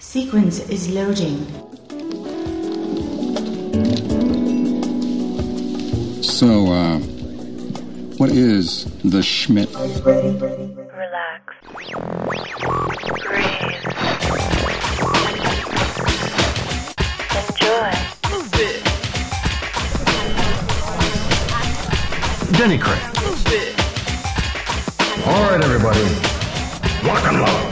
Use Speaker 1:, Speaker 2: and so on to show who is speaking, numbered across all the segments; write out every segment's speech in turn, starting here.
Speaker 1: Sequence is loading.
Speaker 2: So, uh, what is the Schmidt?
Speaker 3: Relax. Breathe. Enjoy.
Speaker 4: Denny Crane. All right, everybody. Lock and load.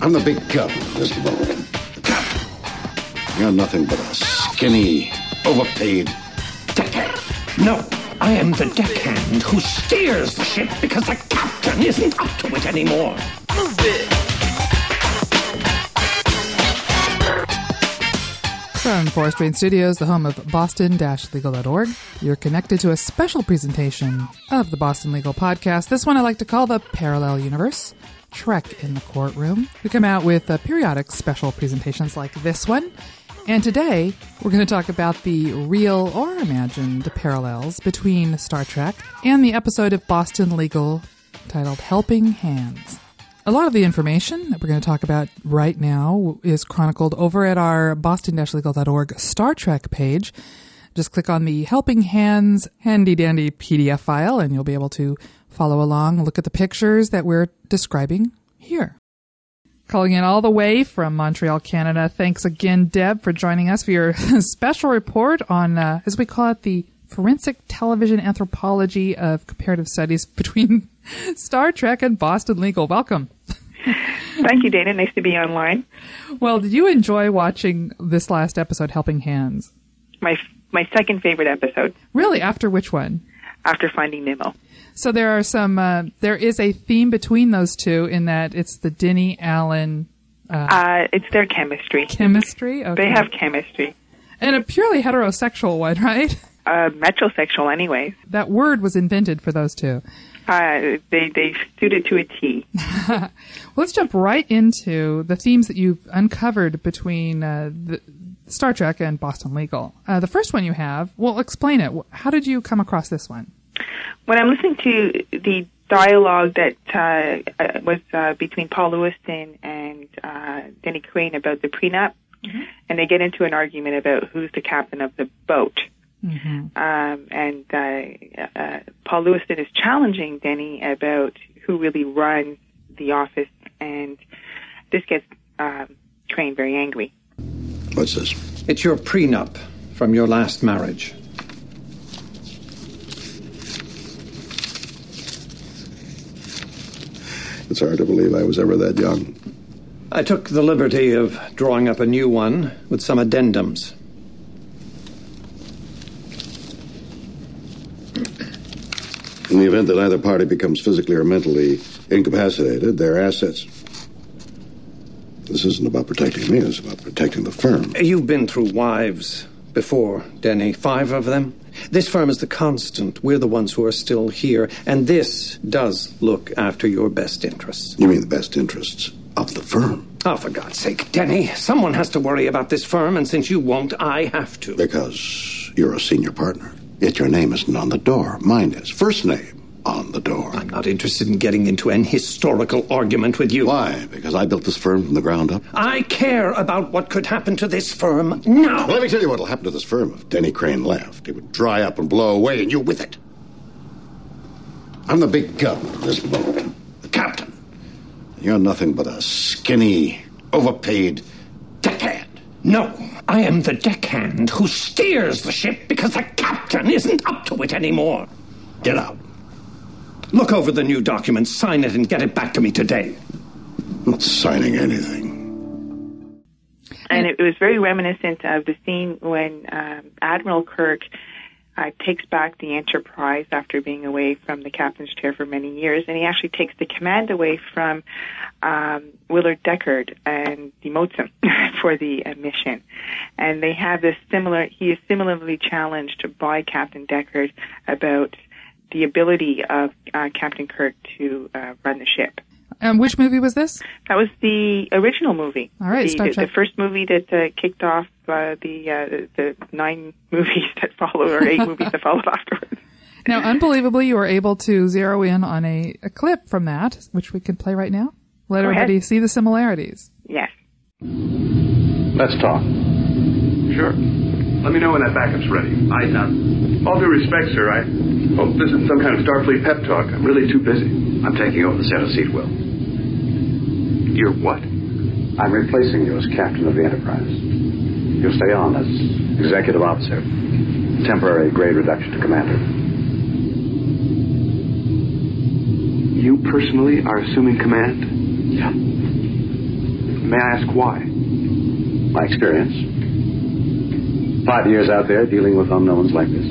Speaker 5: I'm the big gun in this boat. The captain. You're nothing but a skinny, overpaid deckhand.
Speaker 6: No, I am the deckhand who steers the ship because the captain isn't up to it anymore. Move it.
Speaker 7: From Forest Rain Studios, the home of boston-legal.org, you're connected to a special presentation of the Boston Legal Podcast. This one I like to call the Parallel Universe. Trek in the Courtroom. We come out with uh, periodic special presentations like this one. And today, we're going to talk about the real or imagined parallels between Star Trek and the episode of Boston Legal titled Helping Hands. A lot of the information that we're going to talk about right now is chronicled over at our boston-legal.org Star Trek page. Just click on the Helping Hands handy dandy PDF file and you'll be able to follow along, look at the pictures that we're describing here. Calling in all the way from Montreal, Canada. Thanks again, Deb, for joining us for your special report on, uh, as we call it, the forensic television anthropology of comparative studies between Star Trek and Boston Legal. Welcome.
Speaker 8: Thank you, Dana. Nice to be online.
Speaker 7: Well, did you enjoy watching this last episode, Helping Hands?
Speaker 8: My my second favorite episode
Speaker 7: Really? After which one?
Speaker 8: after Finding Nimmo.
Speaker 7: So there are some. Uh, there is a theme between those two in that it's the Denny Allen
Speaker 8: Uh, it's their chemistry.
Speaker 7: chemistry. Okay.
Speaker 8: They have chemistry.
Speaker 7: and a purely heterosexual one, right?
Speaker 8: Uh, metrosexual, anyways.
Speaker 7: That word was invented for those two.
Speaker 8: Uh, they they suit it to a T.
Speaker 7: well, Let's jump right into the themes that you've uncovered between uh, the Star Trek and Boston Legal. Uh, the first one you have. Well, explain it. How did you come across this one?
Speaker 8: When I'm listening to the dialogue that uh, uh, was uh, between Paul Lewiston and uh, Denny Crane about the prenup, and they get into an argument about who's the captain of the boat. Um, and uh, uh, Paul Lewiston is challenging Denny about who really runs the office, and this gets um, Crane very angry.
Speaker 5: What's this?
Speaker 6: It's your prenup from your last marriage.
Speaker 5: It's hard to believe I was ever that young.
Speaker 6: I took the liberty of drawing up a new one with some addendums.
Speaker 5: In the event that either party becomes physically or mentally incapacitated, their assets. This isn't about protecting me, it's about protecting the firm.
Speaker 6: You've been through wives before, Denny. Five of them. This firm is the constant. We're the ones who are still here. And this does look after your best interests.
Speaker 5: You mean the best interests of the firm?
Speaker 6: Oh, for God's sake, Denny. Someone has to worry about this firm, and since you won't, I have to.
Speaker 5: Because you're a senior partner. Yet your name isn't on the door. Mine is. First name on the door.
Speaker 6: I'm not interested in getting into an historical argument with you.
Speaker 5: Why? Because I built this firm from the ground up?
Speaker 6: I care about what could happen to this firm now.
Speaker 5: Well, let me tell you what'll happen to this firm if Denny Crane left. It would dry up and blow away, and you with it. I'm the big gun in this boat. The captain. You're nothing but a skinny, overpaid deckhand.
Speaker 6: No, I am the deckhand who steers the ship because the captain isn't up to it anymore.
Speaker 5: Get out.
Speaker 6: Look over the new document, sign it, and get it back to me today.
Speaker 5: I'm not signing anything.
Speaker 8: And it, it was very reminiscent of the scene when um, Admiral Kirk uh, takes back the Enterprise after being away from the captain's chair for many years, and he actually takes the command away from um, Willard Decker and demotes him for the uh, mission. And they have this similar. He is similarly challenged by Captain Decker about the ability of uh, Captain Kirk to uh, run the ship.
Speaker 7: And which movie was this?
Speaker 8: That was the original movie.
Speaker 7: All right,
Speaker 8: the,
Speaker 7: Star
Speaker 8: the,
Speaker 7: Trek.
Speaker 8: the first movie that uh, kicked off uh, the uh, the nine movies that followed, or eight movies that followed afterwards.
Speaker 7: Now, unbelievably, you were able to zero in on a, a clip from that, which we can play right now. Let
Speaker 8: Go
Speaker 7: everybody
Speaker 8: ahead.
Speaker 7: see the similarities.
Speaker 8: Yes.
Speaker 4: Let's talk. Sure. Let me know when that backup's ready. I uh, All due respect, sir, I hope this isn't some kind of Starfleet pep talk. I'm really too busy.
Speaker 5: I'm taking over the center seat, Will.
Speaker 4: You're what?
Speaker 5: I'm replacing you as captain of the Enterprise. You'll stay on as executive officer. Temporary grade reduction to commander.
Speaker 4: You personally are assuming command?
Speaker 5: Yeah.
Speaker 4: May I ask why?
Speaker 5: My experience. Five years out there dealing with unknowns like this.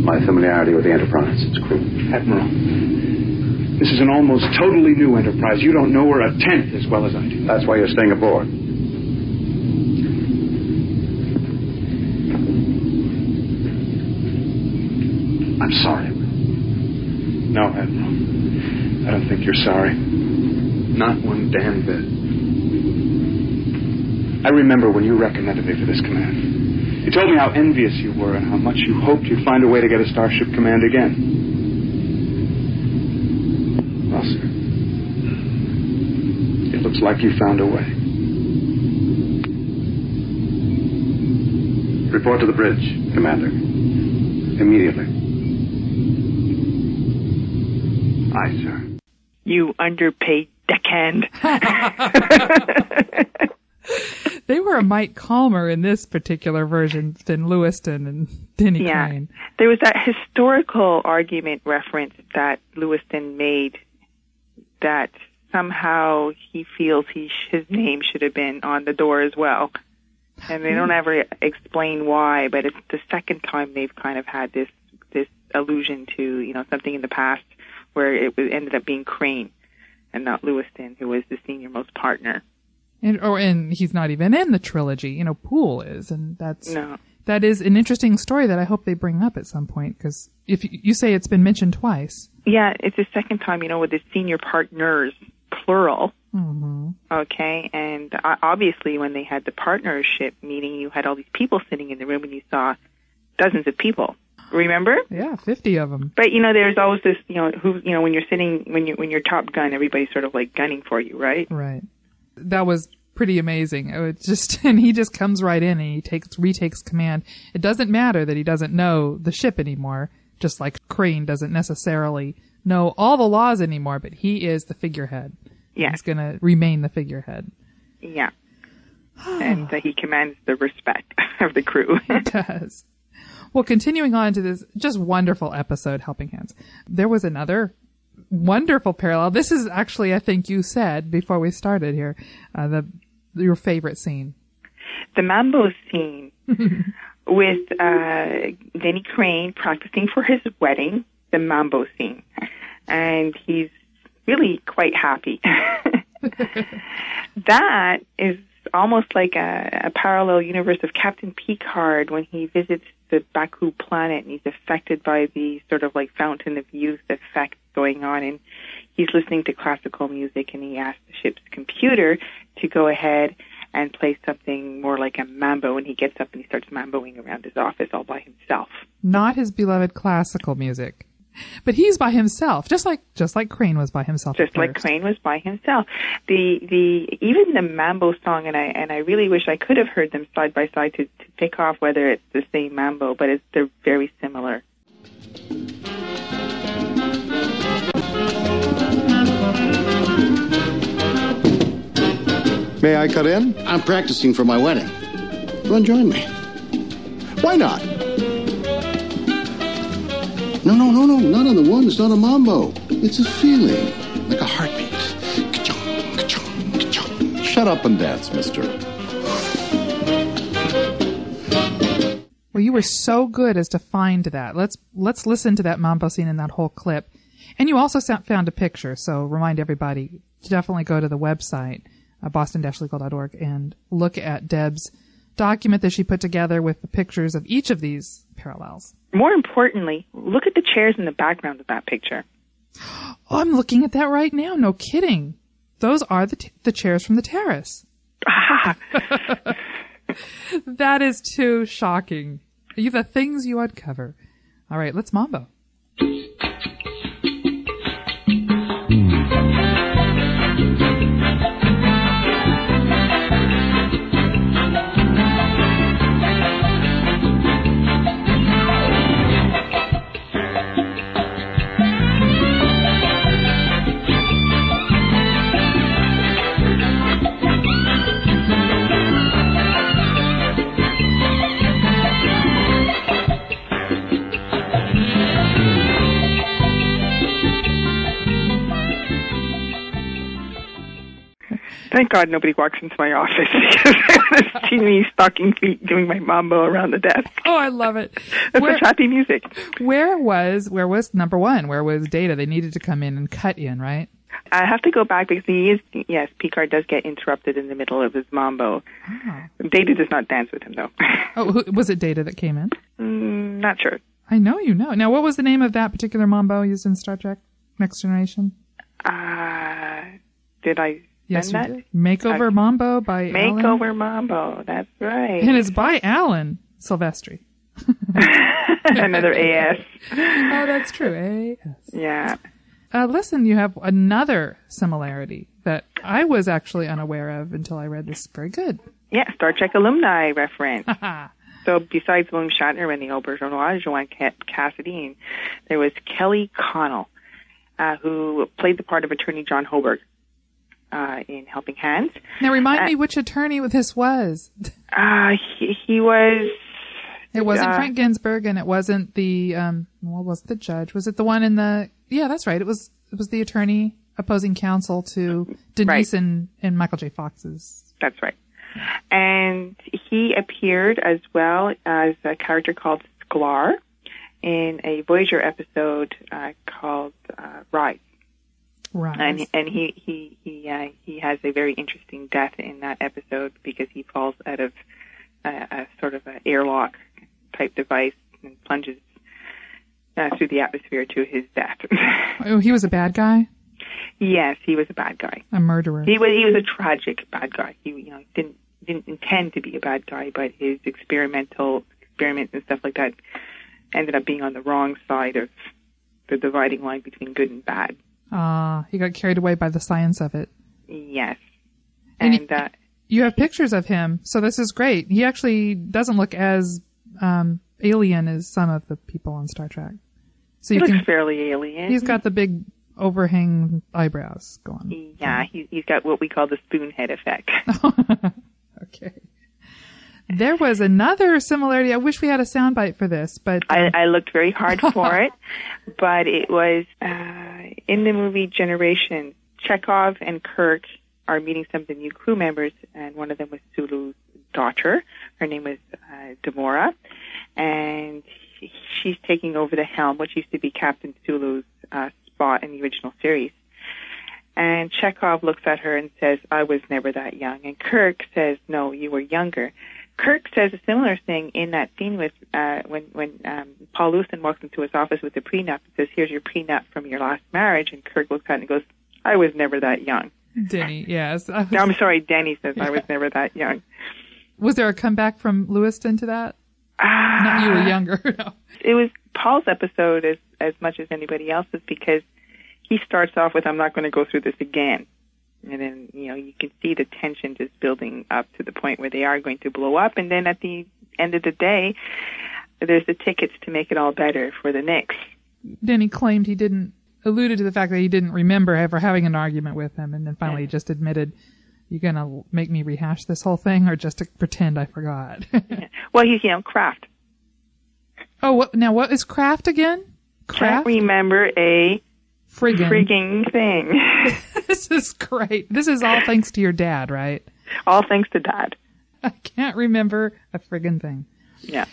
Speaker 5: My familiarity with the Enterprise, its crew.
Speaker 4: Admiral, this is an almost totally new enterprise. You don't know her a tenth as well as I do.
Speaker 5: That's why you're staying aboard.
Speaker 4: I'm sorry. No, Admiral. I don't think you're sorry. Not one damn bit. I remember when you recommended me for this command. You told me how envious you were and how much you hoped you'd find a way to get a Starship Command again. Well, sir, it looks like you found a way.
Speaker 5: Report to the bridge, Commander. Immediately.
Speaker 4: Aye, sir.
Speaker 8: You underpaid deckhand.
Speaker 7: They were a mite calmer in this particular version than Lewiston and Denny
Speaker 8: yeah.
Speaker 7: Crane.
Speaker 8: There was that historical argument reference that Lewiston made that somehow he feels he sh- his name should have been on the door as well. And they don't hmm. ever explain why, but it's the second time they've kind of had this this allusion to you know something in the past where it was, ended up being Crane and not Lewiston, who was the senior most partner.
Speaker 7: And, or, and he's not even in the trilogy. You know, Poole is, and that's
Speaker 8: No.
Speaker 7: that is an interesting story that I hope they bring up at some point. Because if you, you say it's been mentioned twice,
Speaker 8: Yeah, it's the second time, you know, with the senior partners, plural.
Speaker 7: hmm
Speaker 8: Okay, and uh, obviously, when they had the partnership meeting, you had all these people sitting in the room, and you saw dozens of people. Remember?
Speaker 7: yeah, fifty of them.
Speaker 8: But you know, there's always this, you know, who, you know, when you're sitting, when you when you're Top Gun, everybody's sort of like gunning for you, right?
Speaker 7: Right. That was pretty amazing. It was just and he just comes right in and he takes retakes command. It doesn't matter that he doesn't know the ship anymore, just like Crane doesn't necessarily know all the laws anymore, but he is the figurehead.
Speaker 8: Yeah.
Speaker 7: He's going to remain the figurehead.
Speaker 8: Yeah. and uh, he commands the respect of the crew.
Speaker 7: does. Well, continuing on to this just wonderful episode, Helping Hands, there was another wonderful parallel. This is actually, I think you said before we started here, uh, the your favorite scene.
Speaker 8: the Mambo scene with uh, Denny Crane practicing for his wedding, the Mambo scene. And he's really quite happy. that is almost like a, a parallel universe of Captain Picard when he visits the Ba'ku planet and he's affected by the sort of like fountain of youth effect going on. And he's listening to classical music and he asks the ship's computer to go ahead and play something more like a mambo. And he gets up and he starts mamboing around his office all by himself.
Speaker 7: Not his beloved classical music, but he's by himself, just like just like Crane was by himself.
Speaker 8: Just like. Crane was by himself. The the even the mambo song and I and I really wish I could have heard them side by side to, to pick off whether it's the same mambo, but it's they're very similar.
Speaker 9: May I cut in?
Speaker 5: I'm practicing for my wedding. Come and join me.
Speaker 9: Why not?
Speaker 5: No, no, no, no, not on the one. It's not a mambo. It's a feeling, like a heartbeat. Ka-chung, ka-chung, ka-chung.
Speaker 9: Shut up and dance, mister.
Speaker 7: Well, you were so good as to find that. Let's let's listen to that mambo scene in that whole clip. And you also found a picture, so remind everybody to definitely go to the website, uh, boston-legal.org, and look at Deb's document that she put together with the pictures of each of these parallels.
Speaker 8: More importantly, look at the chairs in the background of that picture.
Speaker 7: Oh, I'm looking at that right now. No kidding. Those are the, t- the chairs from the terrace.
Speaker 8: Ah,
Speaker 7: That is too shocking. You the things you uncover. All right, let's mambo.
Speaker 8: Thank God nobody walks into my office because there's teeny stocking feet doing my mambo around the desk.
Speaker 7: Oh, I love it.
Speaker 8: That's
Speaker 7: Where-
Speaker 8: such happy music.
Speaker 7: Where was where was number one? Where was Data? They needed to come in and cut in, right?
Speaker 8: I have to go back because he is, yes, Picard does get interrupted in the middle of his mambo. Data does not dance with him, though.
Speaker 7: Oh, who, was it Data that came in?
Speaker 8: mm, not sure.
Speaker 7: I know you know. Now, what was the name of that particular mambo used in Star Trek Next Generation?
Speaker 8: Uh, did I
Speaker 7: Yes,
Speaker 8: that?
Speaker 7: Makeover Mambo by Alan.
Speaker 8: Makeover Mambo. That's right.
Speaker 7: And it's by Alan Silvestri.
Speaker 8: Another AS.
Speaker 7: Oh, that's true. Eh?
Speaker 8: Yeah.
Speaker 7: Uh, listen, you have another similarity that I was actually unaware of until I read this. Very good.
Speaker 8: Yeah, Star Trek alumni reference. so besides William Shatner and the Auberjonois, Joanne Ca- Cassidy, there was Kelly Connell, uh, who played the part of attorney John Hoberg uh, in Helping Hands.
Speaker 7: Now, remind
Speaker 8: Uh,
Speaker 7: me which attorney this was.
Speaker 8: Uh, he, he was.
Speaker 7: It wasn't
Speaker 8: uh,
Speaker 7: Frank Ginsburg, and it wasn't the um. What was the judge? Was it the one in the? Yeah, that's right. It was. It was the attorney opposing counsel to Denise
Speaker 8: Right.
Speaker 7: and, and Michael J. Fox's.
Speaker 8: That's right. And he appeared as well as a character called Sklar in a Voyager episode uh, called uh, Rise.
Speaker 7: Right.
Speaker 8: and and he he he uh, he has a very interesting death in that episode because he falls out of a, a sort of an airlock type device and plunges uh, through the atmosphere to his death.
Speaker 7: oh, he was a bad guy,
Speaker 8: yes, he was a bad guy.
Speaker 7: a murderer.
Speaker 8: He was he was a tragic bad guy. He you know didn't didn't intend to be a bad guy, but his experimental experiments and stuff like that ended up being on the wrong side of the dividing line between good and bad.
Speaker 7: Ah, he got carried away by the science of it.
Speaker 8: Yes,
Speaker 7: And
Speaker 8: and, uh,
Speaker 7: You have pictures of him, so this is great. He actually doesn't look as um, alien as some of the people on Star Trek. So
Speaker 8: he
Speaker 7: you
Speaker 8: looks
Speaker 7: can.
Speaker 8: fairly alien.
Speaker 7: He's got the big overhang eyebrows going.
Speaker 8: Yeah, he, he's got what we call the spoonhead effect.
Speaker 7: Okay. There was another similarity. I wish we had a soundbite for this, but
Speaker 8: I, I looked very hard for it, but it was uh, in the movie Generation. Chekov and Kirk are meeting some of the new crew members, and one of them was Sulu's daughter. Her name was uh, Demora, and she, she's taking over the helm, which used to be Captain Sulu's uh, spot in the original series. And Chekov looks at her and says, I was never that young. And Kirk says, No, you were younger. Kirk says a similar thing in that scene with uh, when when um, Paul Lewiston walks into his office with the prenup and says, "Here's your prenup from your last marriage." And Kirk looks at it and goes, "I was never that young."
Speaker 7: Denny, yes. Was,
Speaker 8: No, I'm sorry, Danny says, "I was never that young."
Speaker 7: was there a comeback from Lewiston to that? Not you were younger. no.
Speaker 8: It was Paul's episode as as much as anybody else's because he starts off with, "I'm not going to go through this again." And then, you know, you can see the tension just building up to the point where they are going to blow up. And then at the end of the day, there's the tickets to make it all better for the Knicks.
Speaker 7: Denny claimed he didn't alluded to the fact that he didn't remember ever having an argument with him, and then finally he just admitted, "You're gonna make me rehash this whole thing, or just to pretend I forgot?"
Speaker 8: Well, he's, you know, Kraft.
Speaker 7: oh, what now? What is craft again?
Speaker 8: Can't
Speaker 7: Craft?
Speaker 8: remember a
Speaker 7: Friggin'.
Speaker 8: frigging thing.
Speaker 7: this is great. This is all thanks to your dad, right?
Speaker 8: all thanks to Dad.
Speaker 7: I can't remember a friggin' thing.
Speaker 8: Yeah.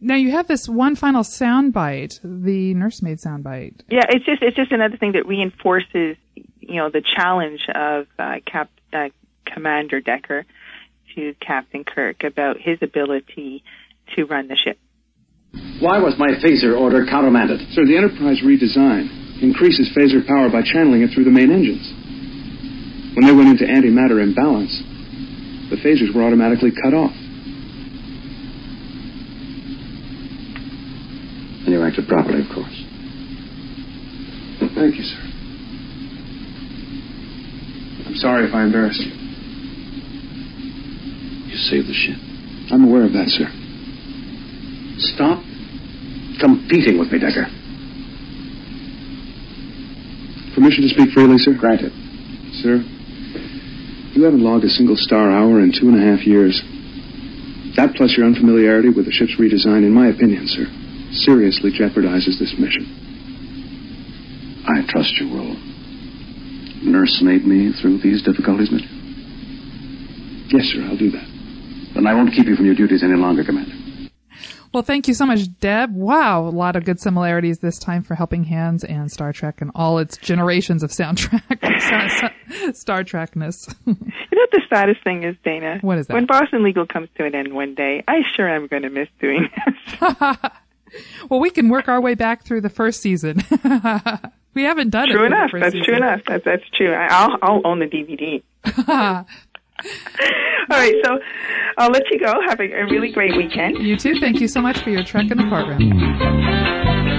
Speaker 7: Now you have this one final soundbite, the nursemaid soundbite.
Speaker 8: Yeah, it's just it's just another thing that reinforces, you know, the challenge of uh, Cap uh, Commander Decker to Captain Kirk about his ability to run the ship.
Speaker 10: Why was my phaser order countermanded?
Speaker 4: Sir, the Enterprise redesign increases phaser power by channeling it through the main engines. When they went into antimatter imbalance, the phasers were automatically cut off.
Speaker 10: And you acted properly, of course.
Speaker 4: Thank you, sir. I'm sorry if I embarrassed you.
Speaker 10: You saved the ship.
Speaker 4: I'm aware of that, sir.
Speaker 10: Stop competing with me, Decker.
Speaker 4: Permission to speak freely, sir?
Speaker 10: Granted.
Speaker 4: Sir, you haven't logged a single star hour in two and a half years. That plus your unfamiliarity with the ship's redesign, in my opinion, sir, seriously jeopardizes this mission.
Speaker 10: I trust you will nursemaid me through these difficulties, mister.
Speaker 4: Yes, sir, I'll do that.
Speaker 10: Then I won't keep you from your duties any longer, Commander.
Speaker 7: Well, thank you so much, Deb. Wow, a lot of good similarities this time for Helping Hands and Star Trek and all its generations of soundtrack, Star Trekness.
Speaker 8: You know what the saddest thing is, Dana?
Speaker 7: What is that?
Speaker 8: When Boston Legal comes to an end one day, I sure am going to miss doing this.
Speaker 7: well, we can work our way back through the first season. we haven't done
Speaker 8: true
Speaker 7: it.
Speaker 8: enough. True
Speaker 7: enough.
Speaker 8: That's true enough. That's that's true. I, I'll I'll own the DVD. All right, so I'll let you go. Have a, a really great weekend.
Speaker 7: You too. Thank you so much for your trek in the courtroom.